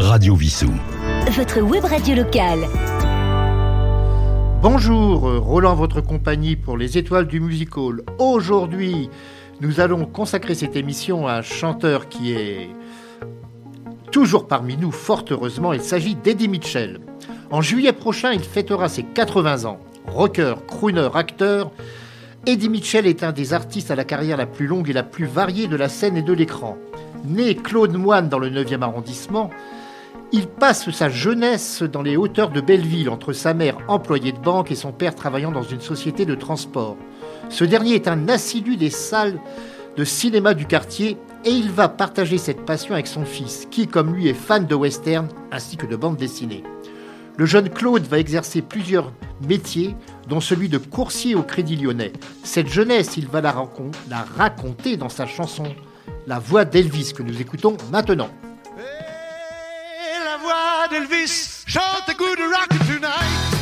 Radio Vissou. Votre web radio locale. Bonjour, euh, Roland, votre compagnie pour les étoiles du music hall. Aujourd'hui, nous allons consacrer cette émission à un chanteur qui est toujours parmi nous, fort heureusement. Il s'agit d'Eddie Mitchell. En juillet prochain, il fêtera ses 80 ans. Rocker, crooner, acteur, Eddie Mitchell est un des artistes à la carrière la plus longue et la plus variée de la scène et de l'écran. Né Claude Moine dans le 9e arrondissement, il passe sa jeunesse dans les hauteurs de Belleville entre sa mère employée de banque et son père travaillant dans une société de transport. Ce dernier est un assidu des salles de cinéma du quartier et il va partager cette passion avec son fils, qui comme lui est fan de western ainsi que de bande dessinée. Le jeune Claude va exercer plusieurs métiers, dont celui de coursier au Crédit Lyonnais. Cette jeunesse, il va la, la raconter dans sa chanson La voix d'Elvis que nous écoutons maintenant. Et la voix d'Elvis chante good rock tonight.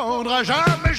L'y reprendra jamais,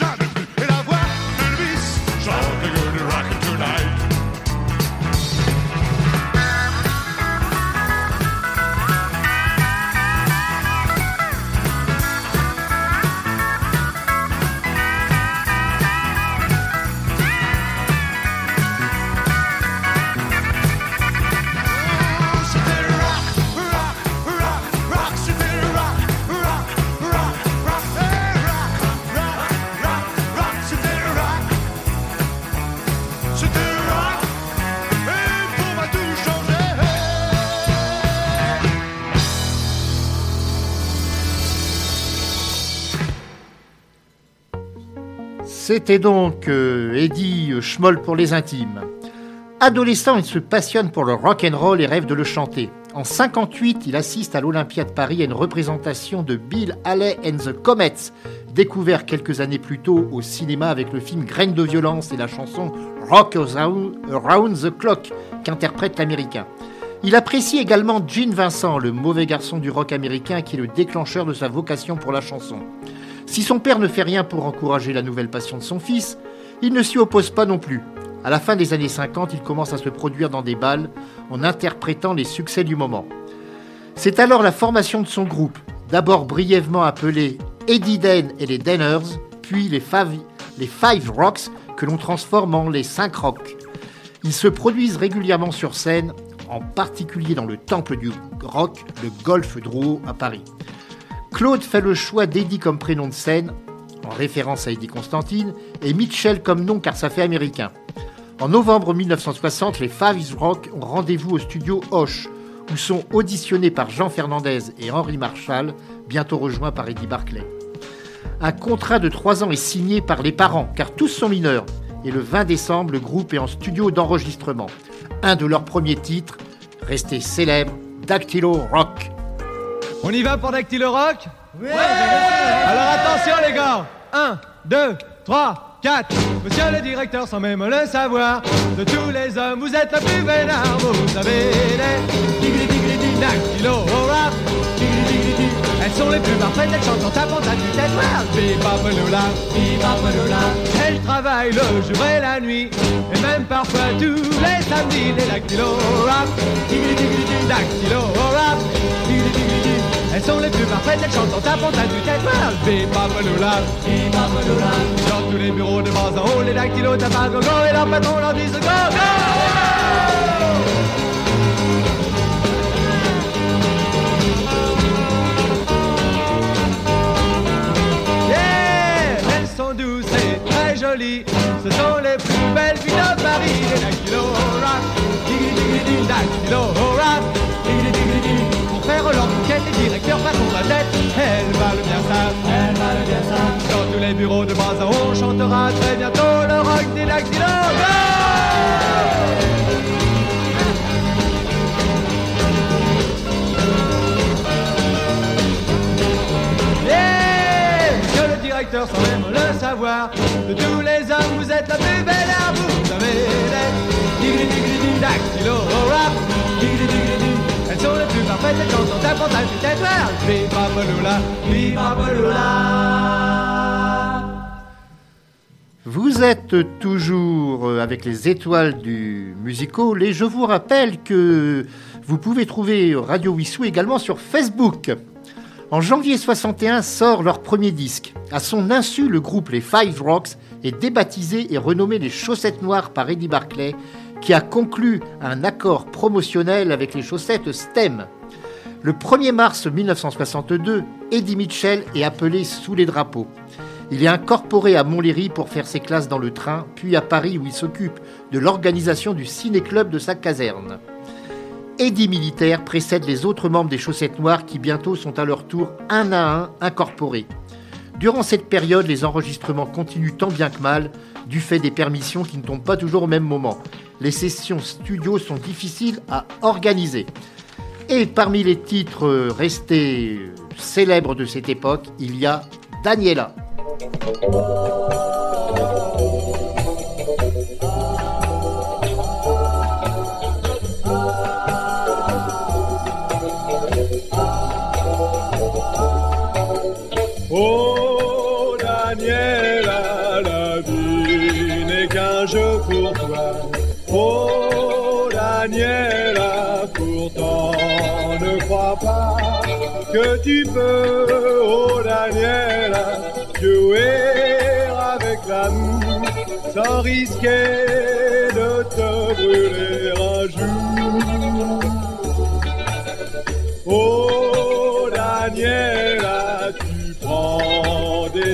C'était donc euh, Eddie Schmoll pour les intimes. Adolescent, il se passionne pour le rock and roll et rêve de le chanter. En 58, il assiste à l'Olympia de Paris à une représentation de Bill Haley and the Comets, découvert quelques années plus tôt au cinéma avec le film Graines de violence et la chanson Rock Around the Clock qu'interprète l'américain. Il apprécie également Gene Vincent, le mauvais garçon du rock américain qui est le déclencheur de sa vocation pour la chanson. Si son père ne fait rien pour encourager la nouvelle passion de son fils, il ne s'y oppose pas non plus. À la fin des années 50, il commence à se produire dans des balles en interprétant les succès du moment. C'est alors la formation de son groupe, d'abord brièvement appelé Eddie Den et les Denners, puis les Five, Rocks, que l'on transforme en les Cinq Rocks. Ils se produisent régulièrement sur scène, en particulier dans le temple du rock, le Golf Drouot à Paris. Claude fait le choix d'Eddie comme prénom de scène, en référence à Eddie Constantine, et Mitchell comme nom car ça fait américain. En novembre 1960, les Five Rock ont rendez-vous au studio Hoche, où sont auditionnés par Jean Fernandez et Henri Marshall, bientôt rejoints par Eddie Barclay. Un contrat de trois ans est signé par les parents, car tous sont mineurs, et le 20 décembre, le groupe est en studio d'enregistrement. Un de leurs premiers titres, resté célèbre, Dactylo Rock. On y va pour Dactylo Rock? Ouais Alors attention les gars 1, 2, 3, 4. Monsieur le directeur, sans même le savoir, de tous les hommes, vous êtes le plus vénard. Vous avez les dactylo rap. Elles sont les plus parfaites, elles chantent en tapant à du tête noire. Bipapelula, bipapelula. Elles travaillent le jour et la nuit, et même parfois tous les samedis. Les dactylo rap, dactylo. Elles sont les plus parfaites, elles chantent en tapant à du tête noire. Bipapelula, bipapelula. Dans tous les bureaux de bas en haut, les dactylos tapent un go-go et leurs patrons leur disent go-go. Yeah, Ce sont les plus belles filles de Paris. Pour faire leur bouquet, les directeurs passent la tête. Elles valent bien ça, valent bien ça. Dans tous les bureaux de haut, on chantera très bientôt le rock des dactylo. Yeah Monsieur le directeur, le savoir, de tous les hommes, vous êtes la plus belle à vous. Vous avez les digli digli dig dactylo rap, digli digli dig. Elles sont les plus parfaites, elles chantent en tapant à du tête noire. Viva Belula, viva Belula. Vous êtes toujours avec les étoiles du musical et je vous rappelle que vous pouvez trouver Radio Wissou également sur Facebook. En janvier 61 sort leur premier disque. À son insu, le groupe Les Five Rocks est débaptisé et renommé les Chaussettes Noires par Eddie Barclay, qui a conclu un accord promotionnel avec les chaussettes STEM. Le 1er mars 1962, Eddie Mitchell est appelé sous les drapeaux. Il est incorporé à Montlhéry pour faire ses classes dans le train, puis à Paris où il s'occupe de l'organisation du ciné-club de sa caserne. Eddie Militaire précède les autres membres des Chaussettes Noires qui bientôt sont à leur tour un à un incorporés. Durant cette période, les enregistrements continuent tant bien que mal, du fait des permissions qui ne tombent pas toujours au même moment. Les sessions studio sont difficiles à organiser. Et parmi les titres restés célèbres de cette époque, il y a Daniela. Oh Daniela, la vie n'est qu'un jeu pour toi. Oh Daniela, pourtant ne crois pas que tu peux, oh Daniela, jouer avec l'amour sans risquer de te brûler un jour. Oh Daniela,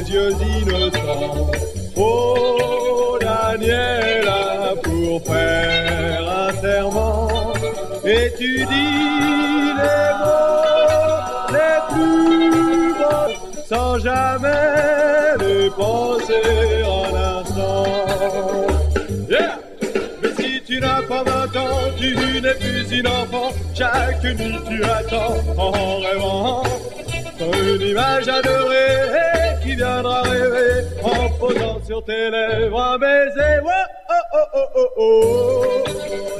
yeux innocents. Oh Daniela, pour faire un serment. Et tu dis les mots les plus beaux sans jamais les penser un instant. Yeah! Mais si tu n'as pas 20 ans, tu n'es plus une enfant. Chaque nuit tu attends en rêvant. Une image adorée qui viendra rêver en posant sur tes lèvres un baiser. Oh, oh, oh, oh, oh, oh.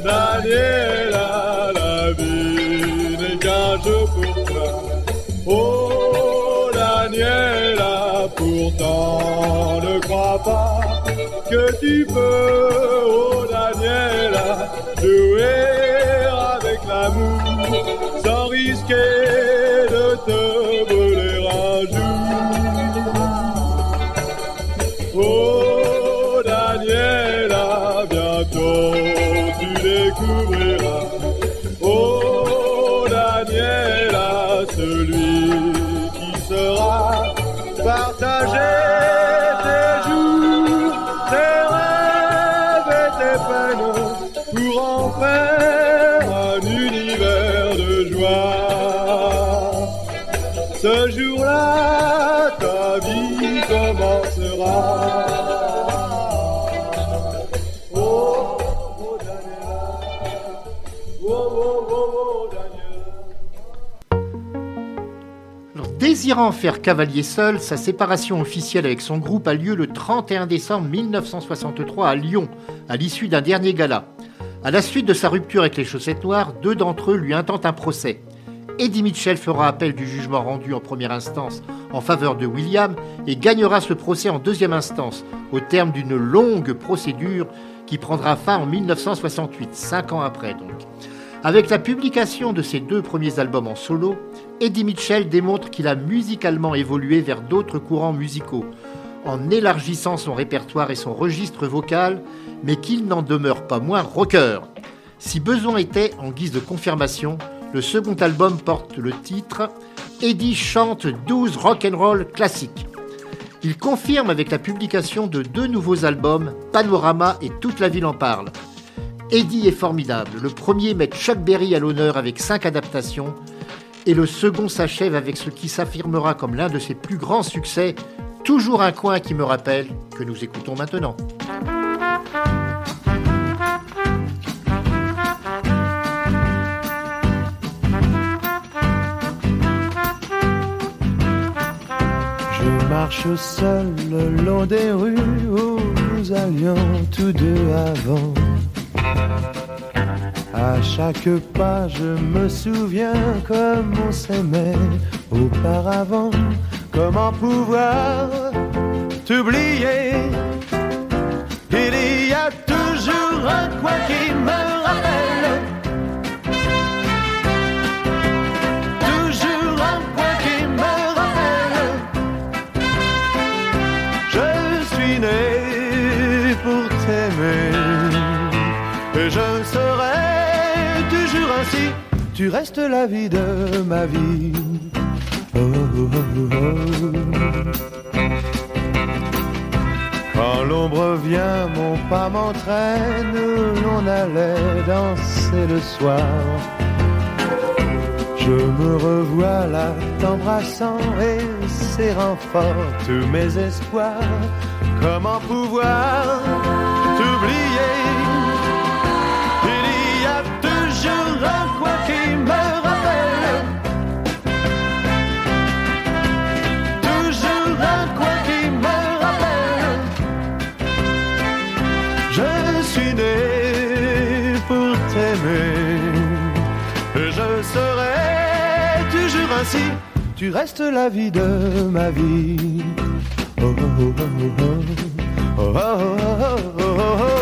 Daniela, la vie n'est qu'un jeu pour toi. Oh, Daniela, pourtant ne crois pas que tu peux, faire un univers de joie. Ce jour-là, ta vie commencera. Oh, oh, Daniela. Oh, oh, oh, oh, Daniela. Désirant faire cavalier seul, sa séparation officielle avec son groupe a lieu le 31 décembre 1963 à Lyon, à l'issue d'un dernier gala. À la suite de sa rupture avec les chaussettes noires, deux d'entre eux lui intentent un procès. Eddie Mitchell fera appel du jugement rendu en première instance en faveur de William et gagnera ce procès en deuxième instance, au terme d'une longue procédure qui prendra fin en 1968, cinq ans après donc. Avec la publication de ses deux premiers albums en solo, Eddie Mitchell démontre qu'il a musicalement évolué vers d'autres courants musicaux, en élargissant son répertoire et son registre vocal, mais qu'il n'en demeure pas moins rocker. Si besoin était, en guise de confirmation, le second album porte le titre Eddie chante 12 rock'n'roll classiques. Il confirme avec la publication de deux nouveaux albums, Panorama et Toute la ville en parle. Eddie est formidable. Le premier met Chuck Berry à l'honneur avec cinq adaptations, et le second s'achève avec ce qui s'affirmera comme l'un de ses plus grands succès, toujours un coin qui me rappelle que nous écoutons maintenant. Marche seul le long des rues où nous allions tous deux avant. À chaque pas, je me souviens comme on s'aimait auparavant. Comment pouvoir t'oublier? Il y a toujours un coin qui me rappelle. Tu restes la vie de ma vie. Quand l'ombre vient, mon pas m'entraîne, l'on allait danser le soir. Je me revois là t'embrassant et serrant fort tous mes espoirs. Comment pouvoir Tu restes la vie de ma vie. Oh, oh, oh, oh, oh. Oh, oh, oh, oh, oh,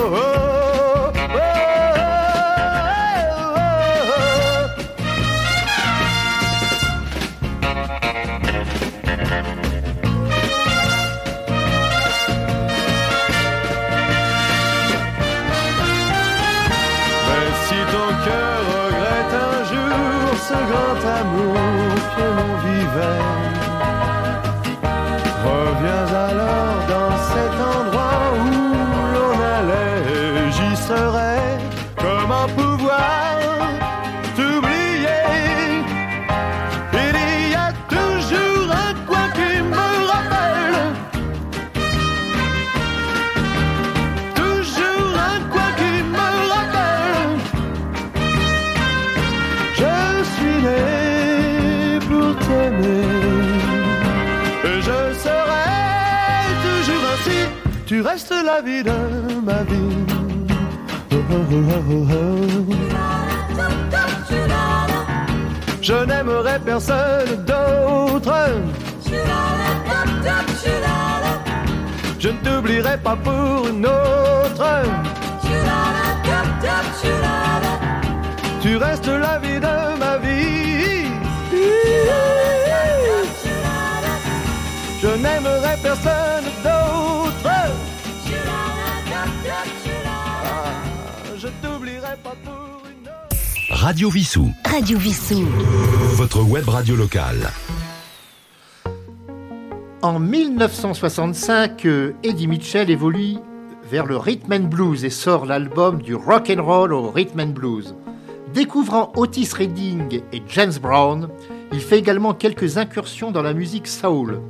je serai toujours ainsi. Tu restes la vie de ma vie. Oh, oh, oh. Je n'aimerai personne d'autre. Je ne t'oublierai pas pour une autre. Tu restes la vie de ma vie. Je n'aimerai personne d'autre. Ah, Je t'oublierai pas pour une autre. Radio Vissou, Radio Vissou. votre web radio locale. En 1965, euh, Eddie Mitchell évolue vers le rhythm and blues et sort l'album du rock and roll au rhythm and blues. Découvrant Otis Redding et James Brown, il fait également quelques incursions dans la musique soul.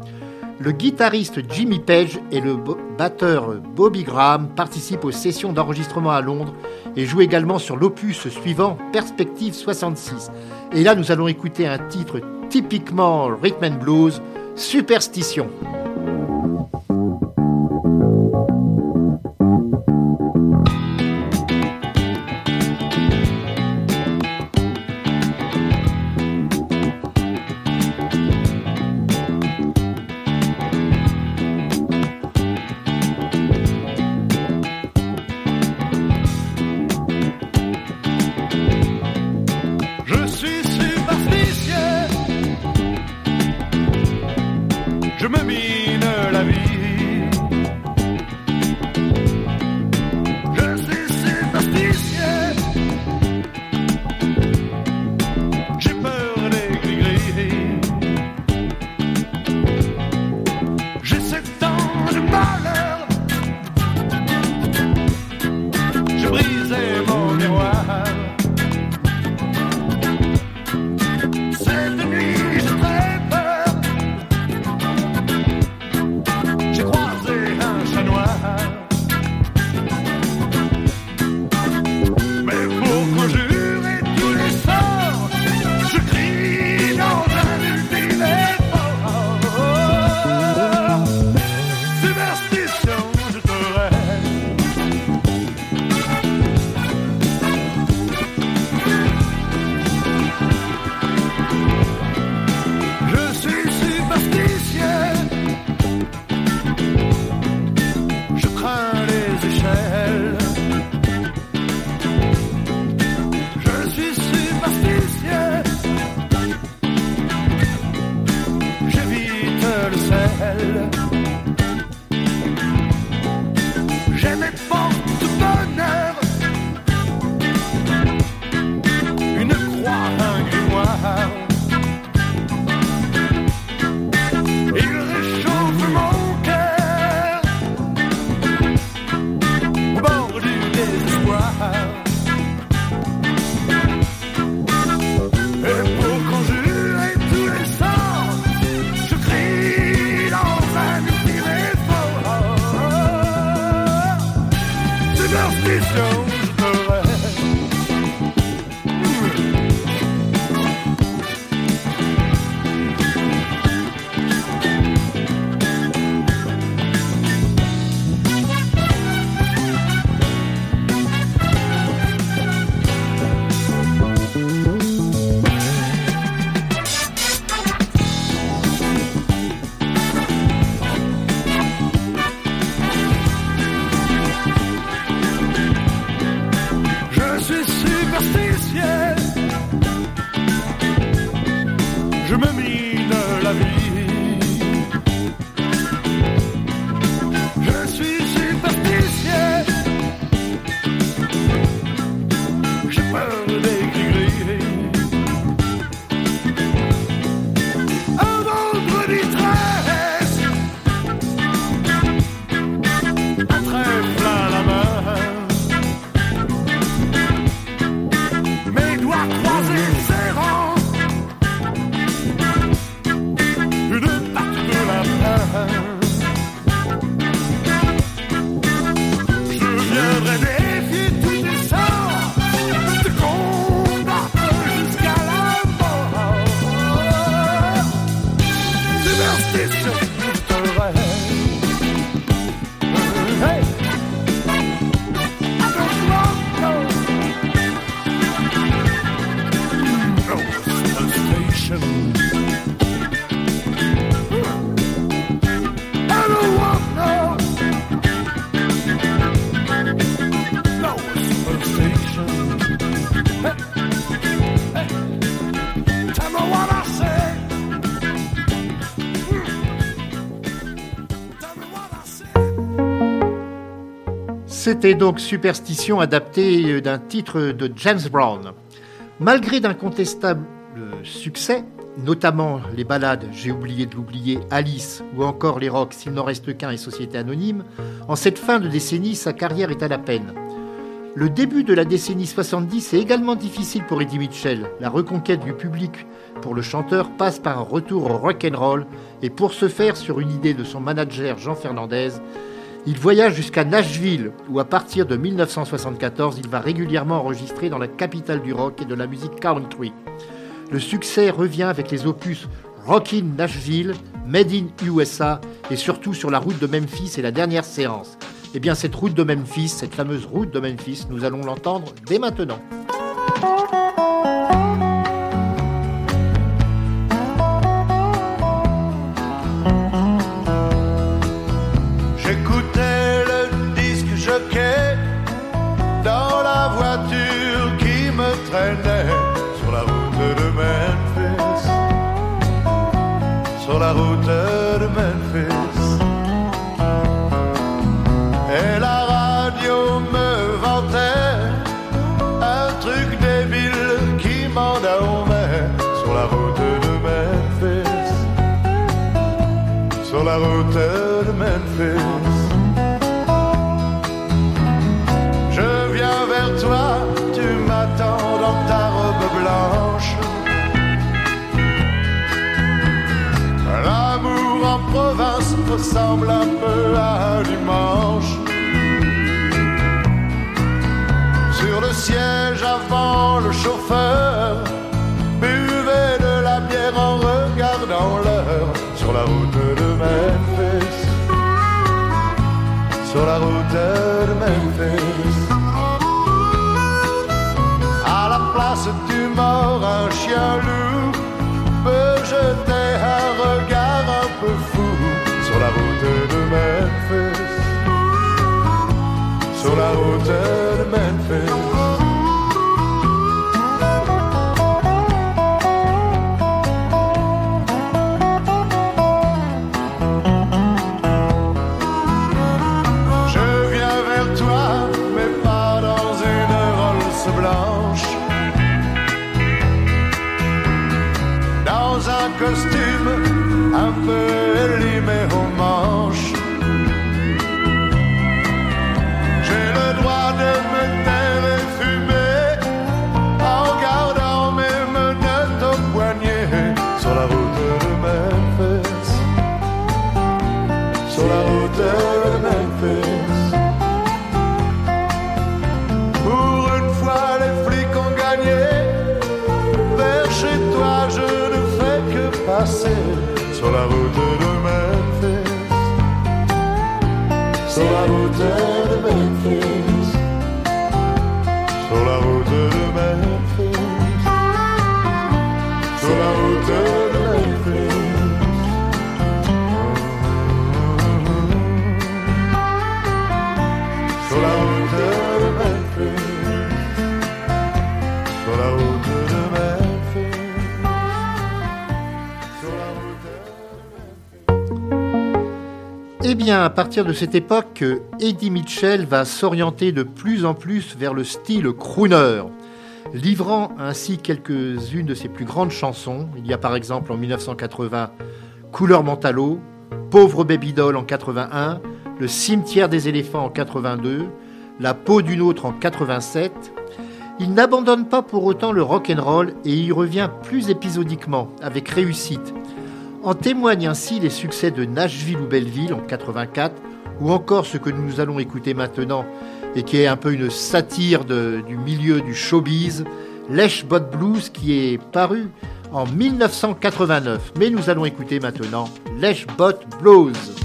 Le guitariste Jimmy Page et le batteur Bobby Graham participent aux sessions d'enregistrement à Londres et jouent également sur l'opus suivant Perspective 66. Et là, nous allons écouter un titre typiquement rhythm and blues, Superstition. C'était donc Superstition adapté d'un titre de James Brown. Malgré d'incontestables succès, notamment les ballades J'ai oublié de l'oublier, Alice ou encore les rocks S'il n'en reste qu'un et Société Anonyme, en cette fin de décennie, sa carrière est à la peine. Le début de la décennie 70 est également difficile pour Eddie Mitchell. La reconquête du public pour le chanteur passe par un retour au rock and roll et pour ce faire, sur une idée de son manager Jean Fernandez, il voyage jusqu'à Nashville où à partir de 1974, il va régulièrement enregistrer dans la capitale du rock et de la musique country. Le succès revient avec les opus Rockin' Nashville, Made in USA et surtout sur la route de Memphis et la dernière séance. Eh bien, cette route de Memphis, cette fameuse route de Memphis, nous allons l'entendre dès maintenant. Ressemble un peu à un dimanche. Sur le siège avant, le chauffeur buvait de la bière en regardant l'heure sur la route de Memphis. Sur la route de Memphis. À la place du mort, un chien loup suffer à partir de cette époque, Eddie Mitchell va s'orienter de plus en plus vers le style crooner, livrant ainsi quelques-unes de ses plus grandes chansons. Il y a par exemple en 1980 Couleur Mentalo, Pauvre Baby Doll en 81, Le Cimetière des éléphants en 82, La peau d'une autre en 87. Il n'abandonne pas pour autant le rock and roll et y revient plus épisodiquement, avec réussite. En témoignent ainsi les succès de Nashville ou Belleville en 84, ou encore ce que nous allons écouter maintenant, et qui est un peu une satire du milieu du showbiz, Lèche Blues, qui est paru en 1989. Mais nous allons écouter maintenant Lèche Bot Blues.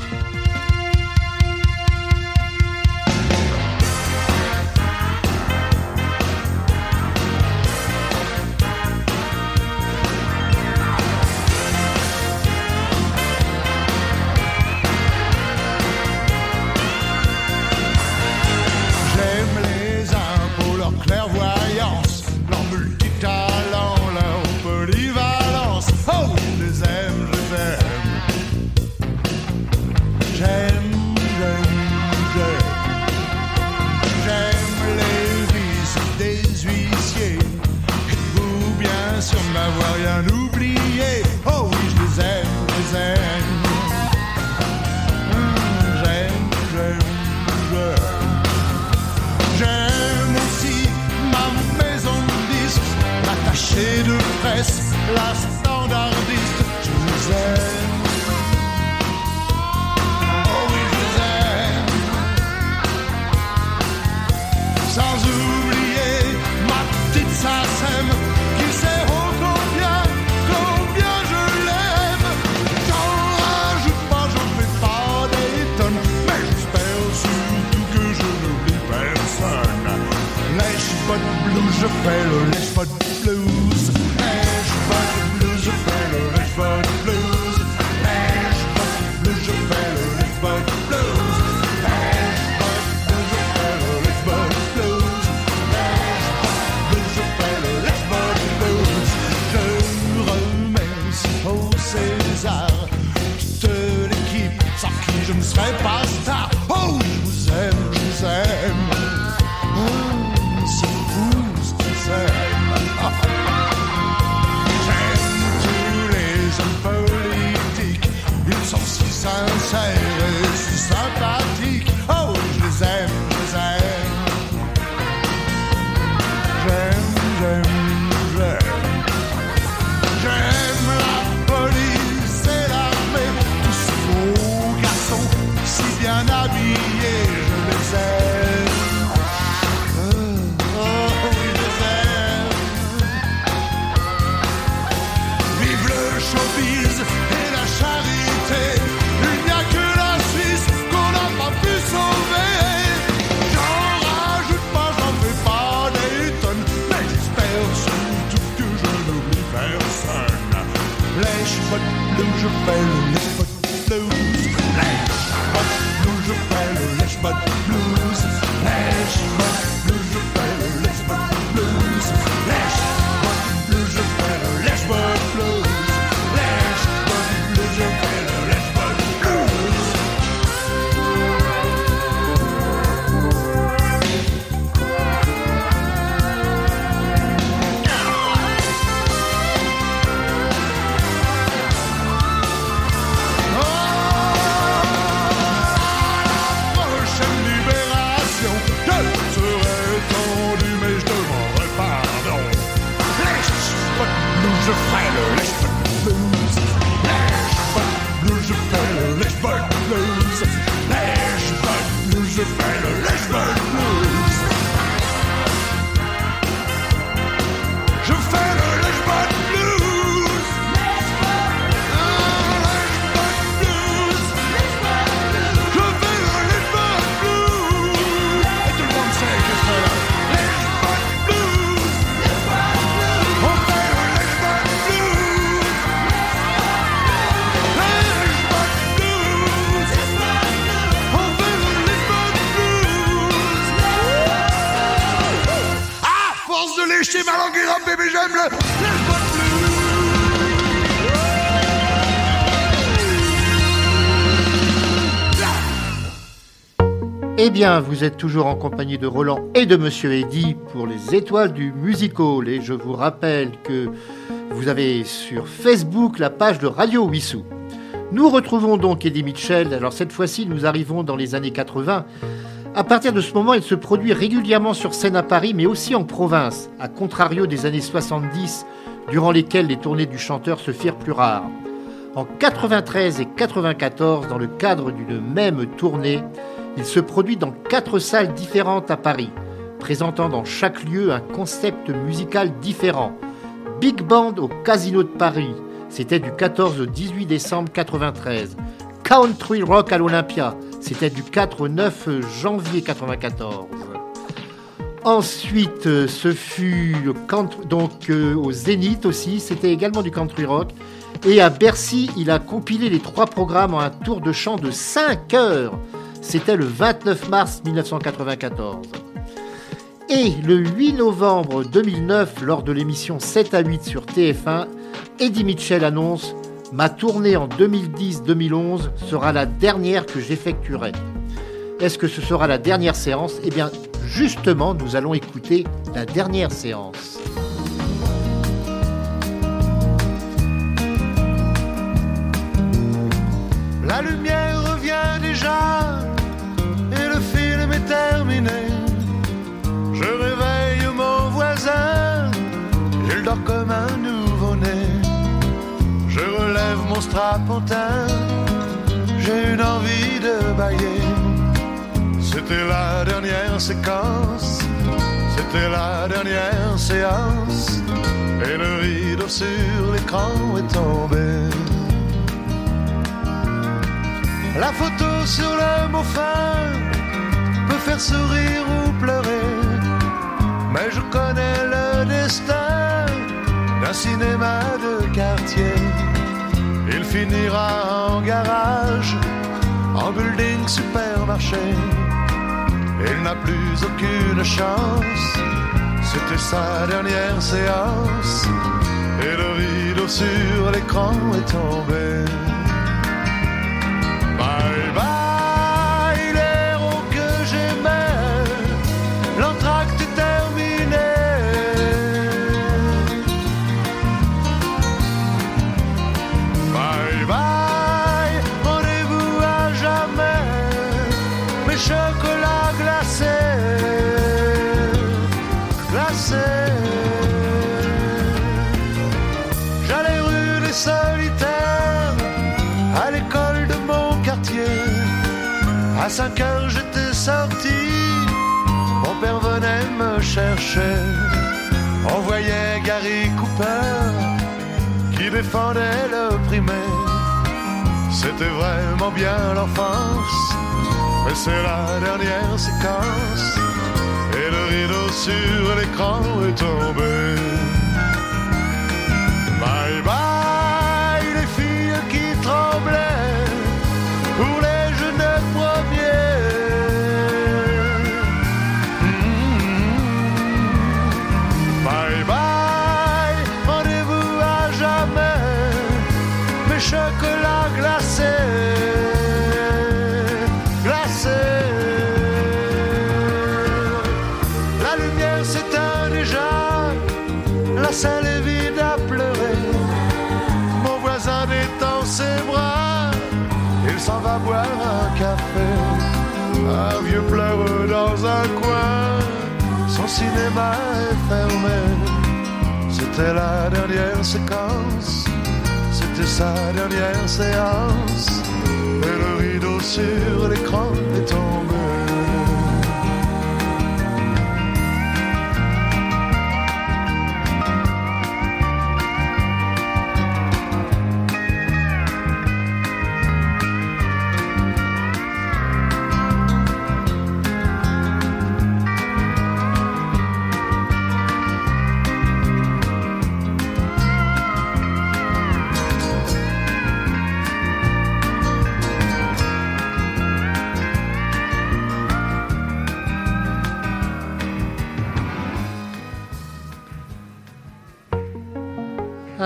Eh bien, vous êtes toujours en compagnie de Roland et de Monsieur Eddy pour les étoiles du musical. Et je vous rappelle que vous avez sur Facebook la page de Radio Wissou. Nous retrouvons donc Eddie Mitchell. Alors cette fois-ci, nous arrivons dans les années 80. À partir de ce moment, il se produit régulièrement sur scène à Paris, mais aussi en province, à contrario des années 70, durant lesquelles les tournées du chanteur se firent plus rares. En 93 et 94, dans le cadre d'une même tournée, il se produit dans quatre salles différentes à Paris, présentant dans chaque lieu un concept musical différent. Big Band au Casino de Paris, c'était du 14 au 18 décembre 93. Country Rock à l'Olympia, c'était du 4 au 9 janvier 94. Ensuite, euh, ce fut le donc euh, au Zénith aussi, c'était également du country rock. Et à Bercy, il a compilé les trois programmes en un tour de chant de 5 heures. C'était le 29 mars 1994. Et le 8 novembre 2009, lors de l'émission 7 à 8 sur TF1, Eddie Mitchell annonce Ma tournée en 2010-2011 sera la dernière que j'effectuerai. Est-ce que ce sera la dernière séance? Eh bien, justement, nous allons écouter la dernière séance. La lumière revient déjà strapontin, j'ai une envie de bailler. C'était la dernière séquence, c'était la dernière séance, et le rideau sur l'écran est tombé. La photo sur le mot fin peut faire sourire ou pleurer, mais je connais le un cinéma de quartier. Finira en garage, en building supermarché. Il n'a plus aucune chance, c'était sa dernière séance. Et le rideau sur l'écran est tombé. Bye bye, 5 heures j'étais sorti, mon père venait me chercher. On voyait Gary Cooper qui défendait le primaire. C'était vraiment bien l'enfance, mais c'est la dernière séquence. Et le rideau sur l'écran est tombé. Va boire un café. Un vieux pleure dans un coin, son cinéma est fermé. C'était la dernière séquence, c'était sa dernière séance. Et le rideau sur l'écran est tombé.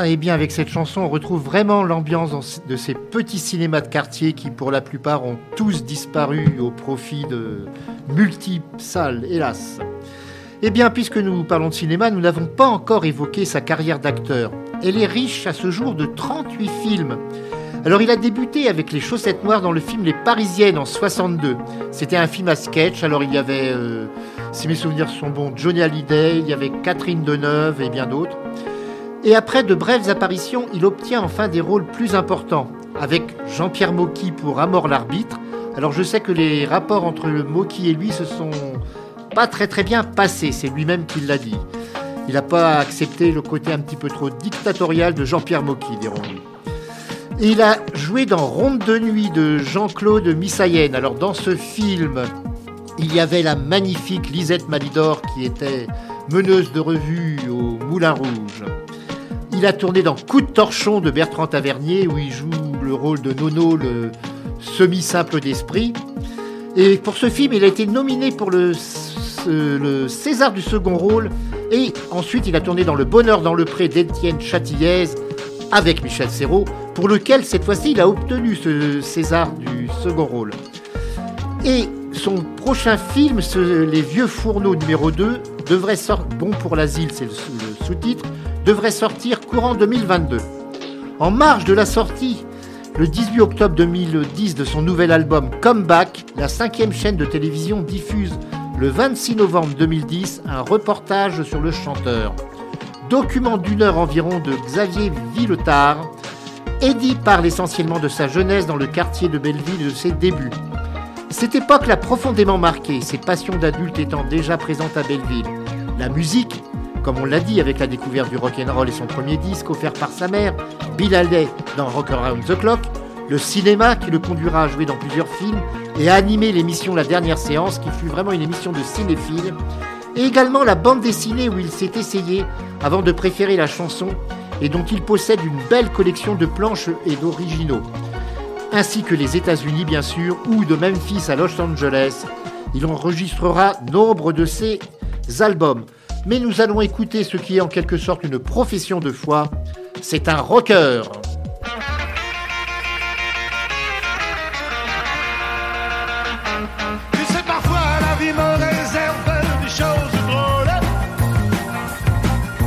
Et bien avec cette chanson, on retrouve vraiment l'ambiance de ces petits cinémas de quartier qui, pour la plupart, ont tous disparu au profit de multiples salles, hélas. Eh bien, puisque nous parlons de cinéma, nous n'avons pas encore évoqué sa carrière d'acteur. Elle est riche à ce jour de 38 films. Alors, il a débuté avec Les Chaussettes Noires dans le film Les Parisiennes en 62. C'était un film à sketch. Alors, il y avait, euh, si mes souvenirs sont bons, Johnny Hallyday, il y avait Catherine Deneuve et bien d'autres. Et après de brèves apparitions, il obtient enfin des rôles plus importants, avec Jean-Pierre Mocky pour Amor l'arbitre. Alors je sais que les rapports entre Mocky et lui se sont pas très très bien passés, c'est lui-même qui l'a dit. Il n'a pas accepté le côté un petit peu trop dictatorial de Jean-Pierre Mocky, dirons-nous. Il a joué dans Ronde de nuit de Jean-Claude Missayen. Alors dans ce film, il y avait la magnifique Lisette Malidor qui était meneuse de revue au Moulin Rouge. Il a tourné dans Coup de torchon de Bertrand Tavernier où il joue le rôle de Nono, le semi-simple d'esprit. Et pour ce film, il a été nominé pour le, César du second rôle. Et ensuite, il a tourné dans Le Bonheur dans le Pré d'Étienne Châtillaise avec Michel Serrault, pour lequel cette fois-ci il a obtenu ce César du second rôle. Et son prochain film, Les Vieux Fourneaux numéro 2, devrait sortir, bon pour l'asile, c'est le sous-titre, devrait sortir courant 2022. En marge de la sortie, le 18 octobre 2010 de son nouvel album Comeback, la cinquième chaîne de télévision diffuse le 26 novembre 2010 un reportage sur le chanteur. Document d'une heure environ de Xavier Villetard. Eddie parle essentiellement de sa jeunesse dans le quartier de Belleville et de ses débuts. Cette époque l'a profondément marqué, ses passions d'adulte étant déjà présentes à Belleville. La musique, comme on l'a dit avec la découverte du rock'n'roll et son premier disque offert par sa mère, Bill Haley dans Rock Around the Clock, le cinéma qui le conduira à jouer dans plusieurs films et à animer l'émission La Dernière Séance qui fut vraiment une émission de cinéphile, et également la bande dessinée où il s'est essayé avant de préférer la chanson et dont il possède une belle collection de planches et d'originaux, ainsi que les États-Unis bien sûr, ou de Memphis à Los Angeles. Il enregistrera nombre de ses albums. Mais nous allons écouter ce qui est en quelque sorte une profession de foi. C'est un rocker. Tu sais, parfois la vie me réserve des choses drôles.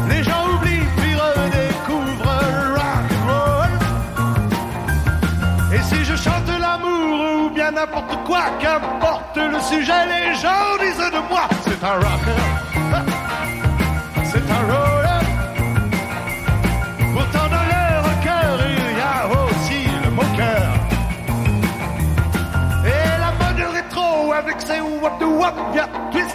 Les gens oublient puis redécouvrent le rock and roll. Et si je chante l'amour ou bien n'importe quoi, qu'importe le sujet, les gens disent de moi, c'est un rocker. Wap de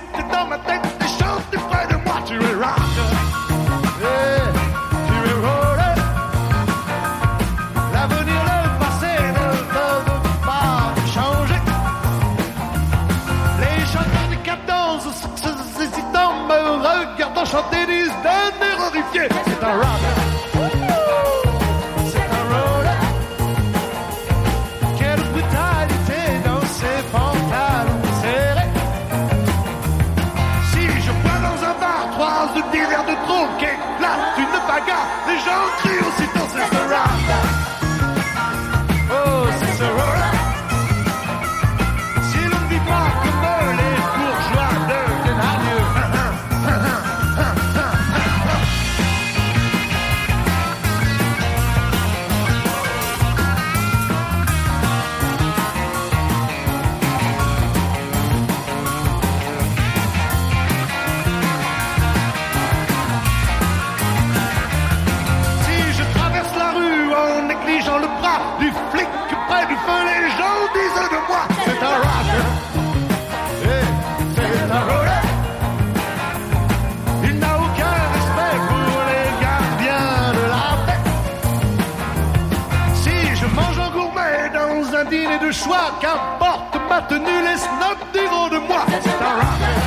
qu'importe ma tenue, les snobs diront de moi c'est un rocker.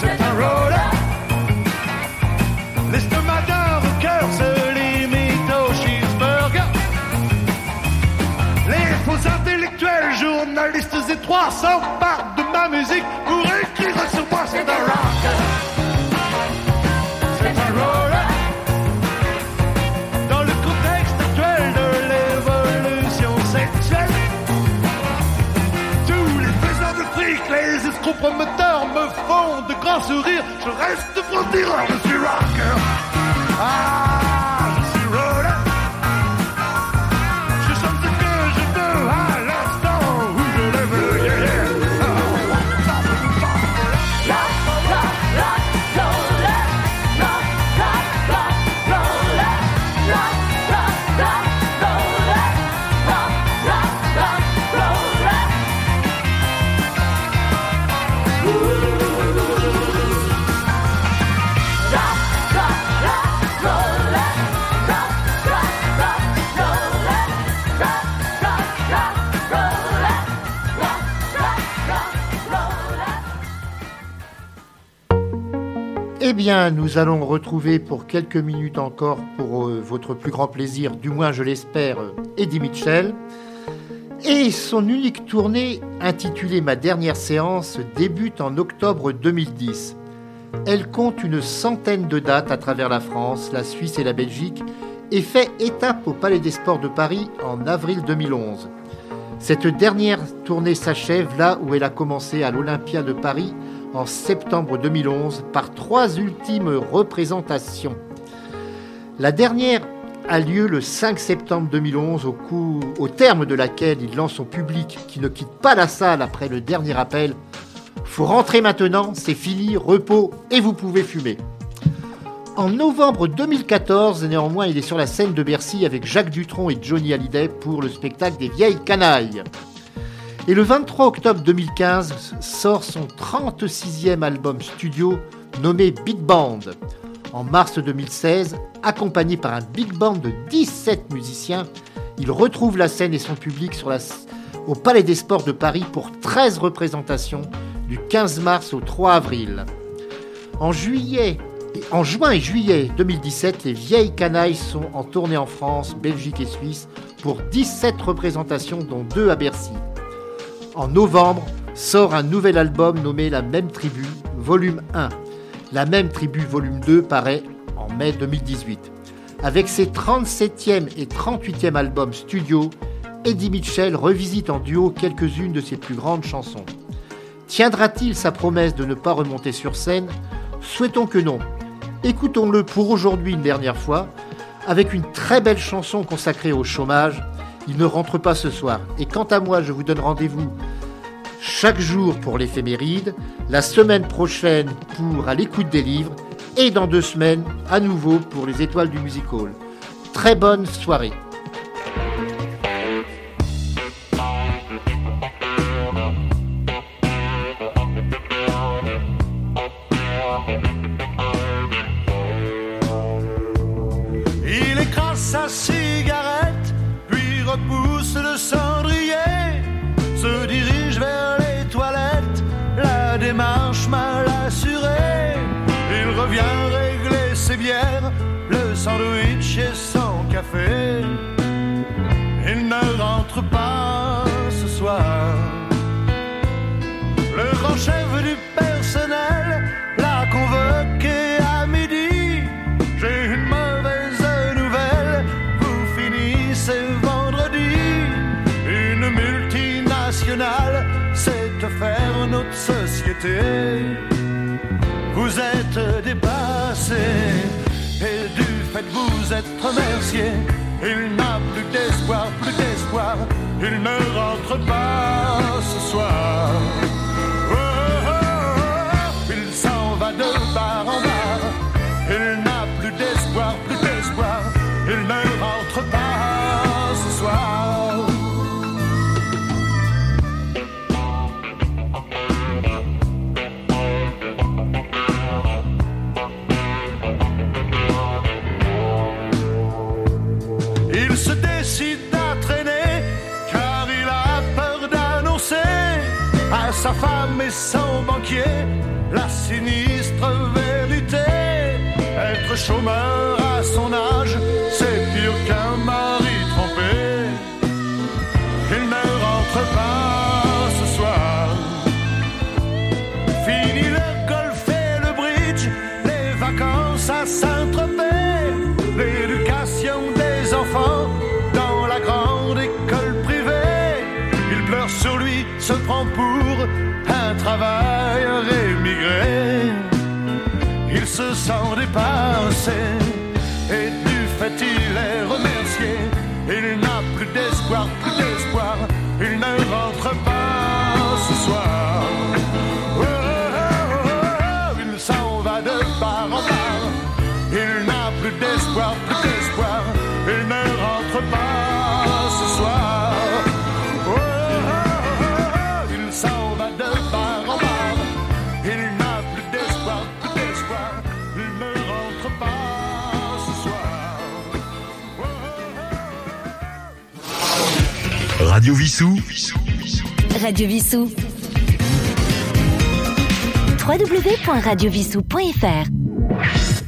C'est un roller. L'estomac d'un rocker se limite au cheeseburger. Les faux intellectuels, journalistes étroits s'emparent de ma musique pour écrire sur moi. C'est un rock. Escrocs promoteurs me font de grands sourires. Je reste franc-tireur, je suis rocker. Ah, nous allons retrouver pour quelques minutes encore, pour euh, votre plus grand plaisir, du moins je l'espère, euh, Eddie Mitchell. Et son unique tournée, intitulée Ma dernière séance, débute en octobre 2010. Elle compte une centaine de dates à travers la France, la Suisse et la Belgique, et fait étape au Palais des Sports de Paris en avril 2011. Cette dernière tournée s'achève là où elle a commencé à l'Olympia de Paris en septembre 2011 par trois ultimes représentations. La dernière a lieu le 5 septembre 2011 au, au terme de laquelle il lance son public qui ne quitte pas la salle après le dernier appel. Faut rentrer maintenant, c'est fini, repos et vous pouvez fumer. En novembre 2014, néanmoins, il est sur la scène de Bercy avec Jacques Dutronc et Johnny Hallyday pour le spectacle des vieilles canailles. Et le 23 octobre 2015 sort son 36e album studio nommé Big Band. En mars 2016, accompagné par un big band de 17 musiciens, il retrouve la scène et son public au Palais des Sports de Paris pour 13 représentations du 15 mars au 3 avril. En en juin et juillet 2017, les vieilles canailles sont en tournée en France, Belgique et Suisse pour 17 représentations dont deux à Bercy. En novembre, sort un nouvel album nommé La même tribu, volume 1. La même tribu, volume 2 paraît en mai 2018. Avec ses 37e et 38e albums studio, Eddie Mitchell revisite en duo quelques-unes de ses plus grandes chansons. Tiendra-t-il sa promesse de ne pas remonter sur scène? Souhaitons que non. Écoutons-le pour aujourd'hui une dernière fois, avec une très belle chanson consacrée au chômage. Il ne rentre pas ce soir. Et quant à moi, je vous donne rendez-vous chaque jour pour l'éphéméride, la semaine prochaine pour À l'écoute des livres, et dans deux semaines à nouveau pour les étoiles du music hall. Très bonne soirée. Il sa cigarette, puis repousse le cendrier, se dirige vers les toilettes, la démarche mal assurée. Il revient régler ses bières, le sandwich et son café. Il ne rentre pas ce soir. Le grand chef du personnel l'a convoqué à Vous êtes dépassé et du fait que vous êtes remercié. Il n'a plus d'espoir, plus d'espoir. Il ne rentre pas ce soir. Oh, oh, oh, il s'en va de bar en bar. Il n'a plus d'espoir, plus d'espoir. Il ne sa femme et son banquier la sinistre vérité. Être chômeur à son âge, c'est pire qu'un mari trompé. Il ne rentre pas ce soir. Fini le golf et le bridge, les vacances à Saint-Tropez, se prend pour un travailleur émigré. Il se sent dépassé et du fait il est remercié. Il n'a plus d'espoir, plus d'espoir. Il ne rentre pas Radio Vissou. Radio Vissou. www.radiovissou.fr